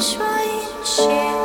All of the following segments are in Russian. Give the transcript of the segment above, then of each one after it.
shrine shit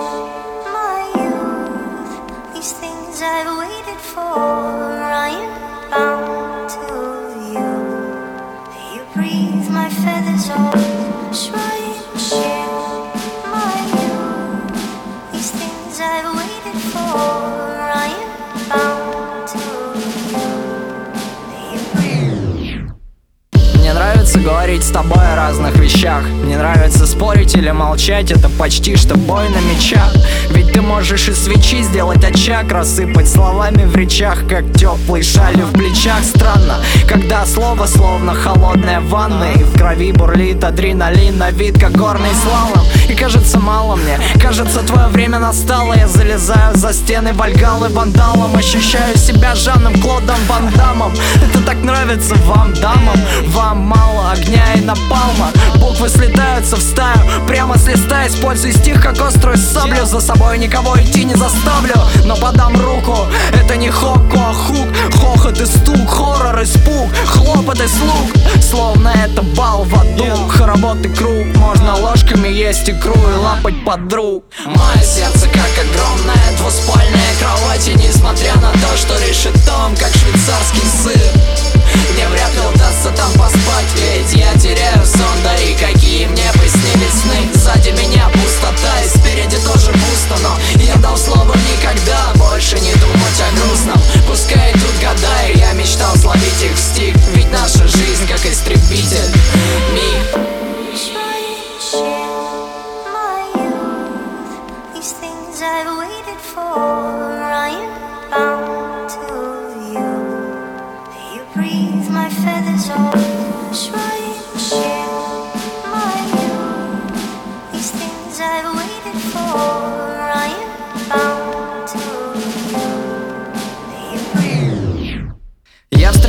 говорить с тобой о разных вещах. Мне нравится спорить или молчать Это почти что бой на мечах. Ведь ты можешь из свечи сделать очаг Рассыпать словами в речах Как теплый шали в плечах. Странно, когда слово словно холодная ванна И в крови бурлит адреналин На вид как горный слалом кажется мало мне. Кажется твое время настало. Я залезаю за стены Вальгалы вандалом Ощущаю себя Жаном Клодом Ван Дамом Это так нравится вам, дамам. Вам мало огня и напалма. Буквы слетаются в стаю. Прямо с листа используй стих как острую саблю. За собой никого идти не заставлю Но подам руку. Это аду Хоровод и круг Можно ложками есть икру и лапать подруг Мое сердце как огромная двуспальная кровать. И несмотря на то, что решит том, как швейцарский сыр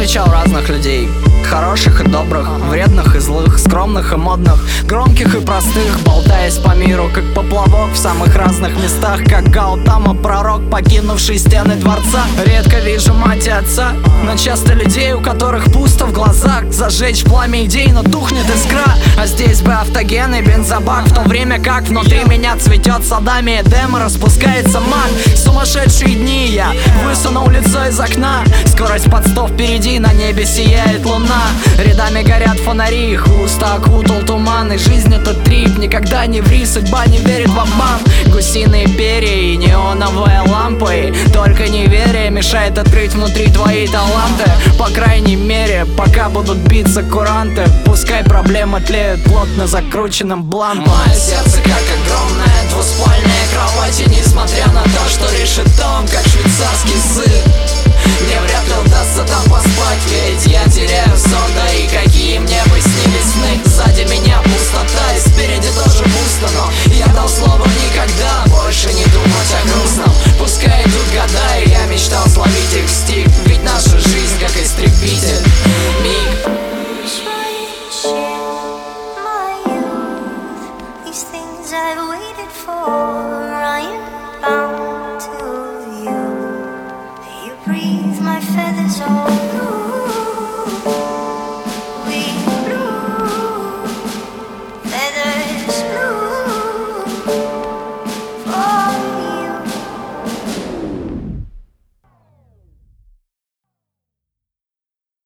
встречал разных людей. Хороших и добрых, вредных и злых, скромных и модных Громких и простых, болтаясь по миру Как поплавок в самых разных местах Как Гаутама, пророк, покинувший стены дворца. Редко вижу мать и отца Но часто людей, у которых пусто в глазах. Зажечь пламя идей, но тухнет искра. А здесь бы автоген и бензобак В то время как внутри меня цветет садами Эдем и распускается маг высунул лицо из окна. Скорость под сто впереди, на небе сияет луна. Рядами горят фонари, их уста окутал туман. И жизнь это трип, никогда не ври, судьба не верит в обман. Гусиные перья и неоновые лампы. Только неверие мешает открыть внутри твои таланты. По крайней мере, пока будут биться куранты. Пускай проблемы тлеют плотно закрученным блантом. Мое сердце как огромная двуспальная кровать И несмотря на то, что решит том, как